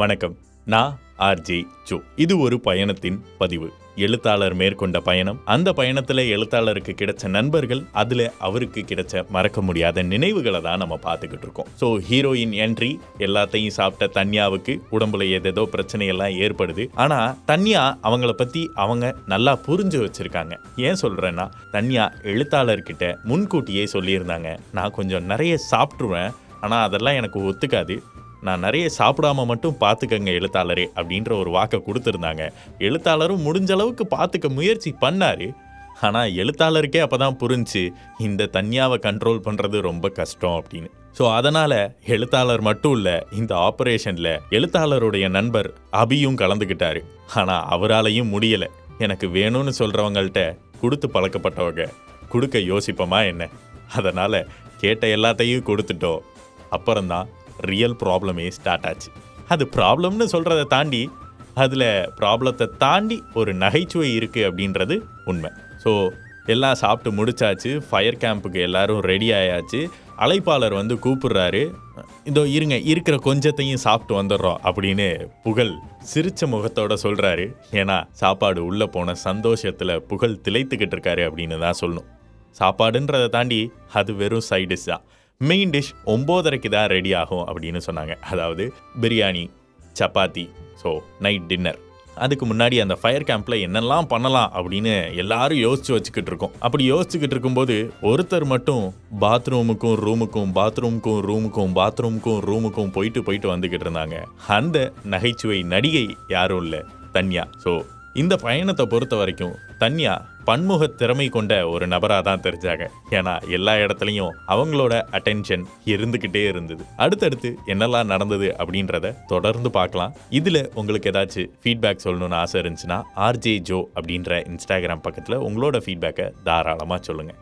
வணக்கம். நான் RJ Joe இது ஒரு பயணத்தின் பதிவு. எழுத்தாளர் மேற்கொண்ட பயணம். அந்த பயணத்துல எழுத்தாளருக்கு கிடைச்ச நண்பர்கள் அதுல அவருக்கு கிடைச்ச மறக்க முடியாத நினைவுகளை தான் நம்ம பார்த்துக்கிட்டு இருக்கோம். ஸோ ஹீரோயின் என்ட்ரி எல்லாத்தையும் சாப்பிட்ட தன்யாவுக்கு உடம்புல ஏதேதோ பிரச்சனை எல்லாம் ஏற்படுது. ஆனா தன்யா அவங்கள பத்தி அவங்க நல்லா புரிஞ்சு வச்சிருக்காங்க. ஏன் சொல்றேன்னா தன்யா எழுத்தாளர்கிட்ட முன்கூட்டியே சொல்லியிருந்தாங்க. நான் கொஞ்சம் நிறைய சாப்பிட்ருவேன் ஆனால் அதெல்லாம் எனக்கு ஒத்துக்காது. நான் நிறைய சாப்பிடாம மட்டும் பார்த்துக்கங்க எழுத்தாளரே அப்படின்ற ஒரு வாக்கை கொடுத்துருந்தாங்க. எழுத்தாளரும் முடிஞ்ச அளவுக்கு பார்த்துக்க முயற்சி பண்ணாரு. ஆனால் எழுத்தாளருக்கே அப்போ தான் புரிஞ்சு இந்த தனியாவை கண்ட்ரோல் பண்ணுறது ரொம்ப கஷ்டம் அப்படின்னு. ஸோ அதனால் எழுத்தாளர் மட்டும் இல்லை இந்த ஆப்ரேஷனில் எழுத்தாளருடைய நண்பர் அபியும் கலந்துக்கிட்டாரு. ஆனால் அவராலையும் முடியலை. எனக்கு வேணும்னு சொல்கிறவங்கள்ட்ட கொடுத்து பழக்கப்பட்டவங்க. கொடுக்க யோசிப்போமா என்ன? அதனால் கேட்ட எல்லாத்தையும் கொடுத்துட்டோம். அப்புறம்தான் ரியல் ப்ராப்ளமே ஸ்டார்ட் ஆச்சு. அது ப்ராப்ளம்னு சொல்கிறத தாண்டி அதில் ப்ராப்ளத்தை தாண்டி ஒரு நகைச்சுவை இருக்குது அப்படின்றது உண்மை. ஸோ எல்லாம் சாப்பிட்டு முடிச்சாச்சு ஃபயர் கேம்புக்கு எல்லாரும் ரெடி ஆயாச்சு. அழைப்பாளர் வந்து கூப்பிடுறாரு இதோ இருங்க இருக்கிற கொஞ்சத்தையும் சாப்பிட்டு வந்துடுறோம் அப்படின்னு புகழ் சிரித்த முகத்தோட சொல்கிறாரு ஏன்னா சாப்பாடு உள்ளே போன சந்தோஷத்தில் புகழ் திளைத்துக்கிட்டு இருக்காரு அப்படின்னு தான் சொல்லணும். சாப்பாடுன்றதை தாண்டி அது வெறும் சைடிஷ் தான். மெயின் டிஷ் ஒம்போதரைக்கு தான் ரெடி ஆகும் அப்படின்னு சொன்னாங்க. அதாவது biryani chapati so night dinner அதுக்கு முன்னாடி அந்த ஃபயர் கேம்பில் என்னெல்லாம் பண்ணலாம் அப்படின்னு எல்லாரும் யோசிச்சு வச்சுக்கிட்டு இருக்கோம். அப்படி யோசிச்சுக்கிட்டு இருக்கும்போது ஒருத்தர் மட்டும் பாத்ரூமுக்கும் ரூமுக்கும் பாத்ரூமுக்கும் ரூமுக்கும் பாத்ரூமுக்கும் ரூமுக்கும் போயிட்டு போயிட்டு வந்துக்கிட்டு இருந்தாங்க. அந்த நகைச்சுவை நடிகை யாரும் இல்லை தன்யா. ஸோ இந்த பயணத்தை பொறுத்த வரைக்கும் தன்யா பன்முக திறமை கொண்ட ஒரு நபராக தான் தெரிஞ்சாங்க. ஏன்னா எல்லா இடத்துலையும் அவங்களோட அட்டென்ஷன் இருந்துக்கிட்டே இருந்தது. அடுத்தடுத்து என்னெல்லாம் நடந்தது அப்படின்றத தொடர்ந்து பார்க்கலாம். இதில் உங்களுக்கு ஏதாச்சும் ஃபீட்பேக் சொல்லணும்னு ஆசை இருந்துச்சுன்னா ஆர்ஜே ஜோ அப்படின்ற இன்ஸ்டாகிராம் பக்கத்தில் உங்களோட ஃபீட்பேக்கை தாராளமாக சொல்லுங்கள்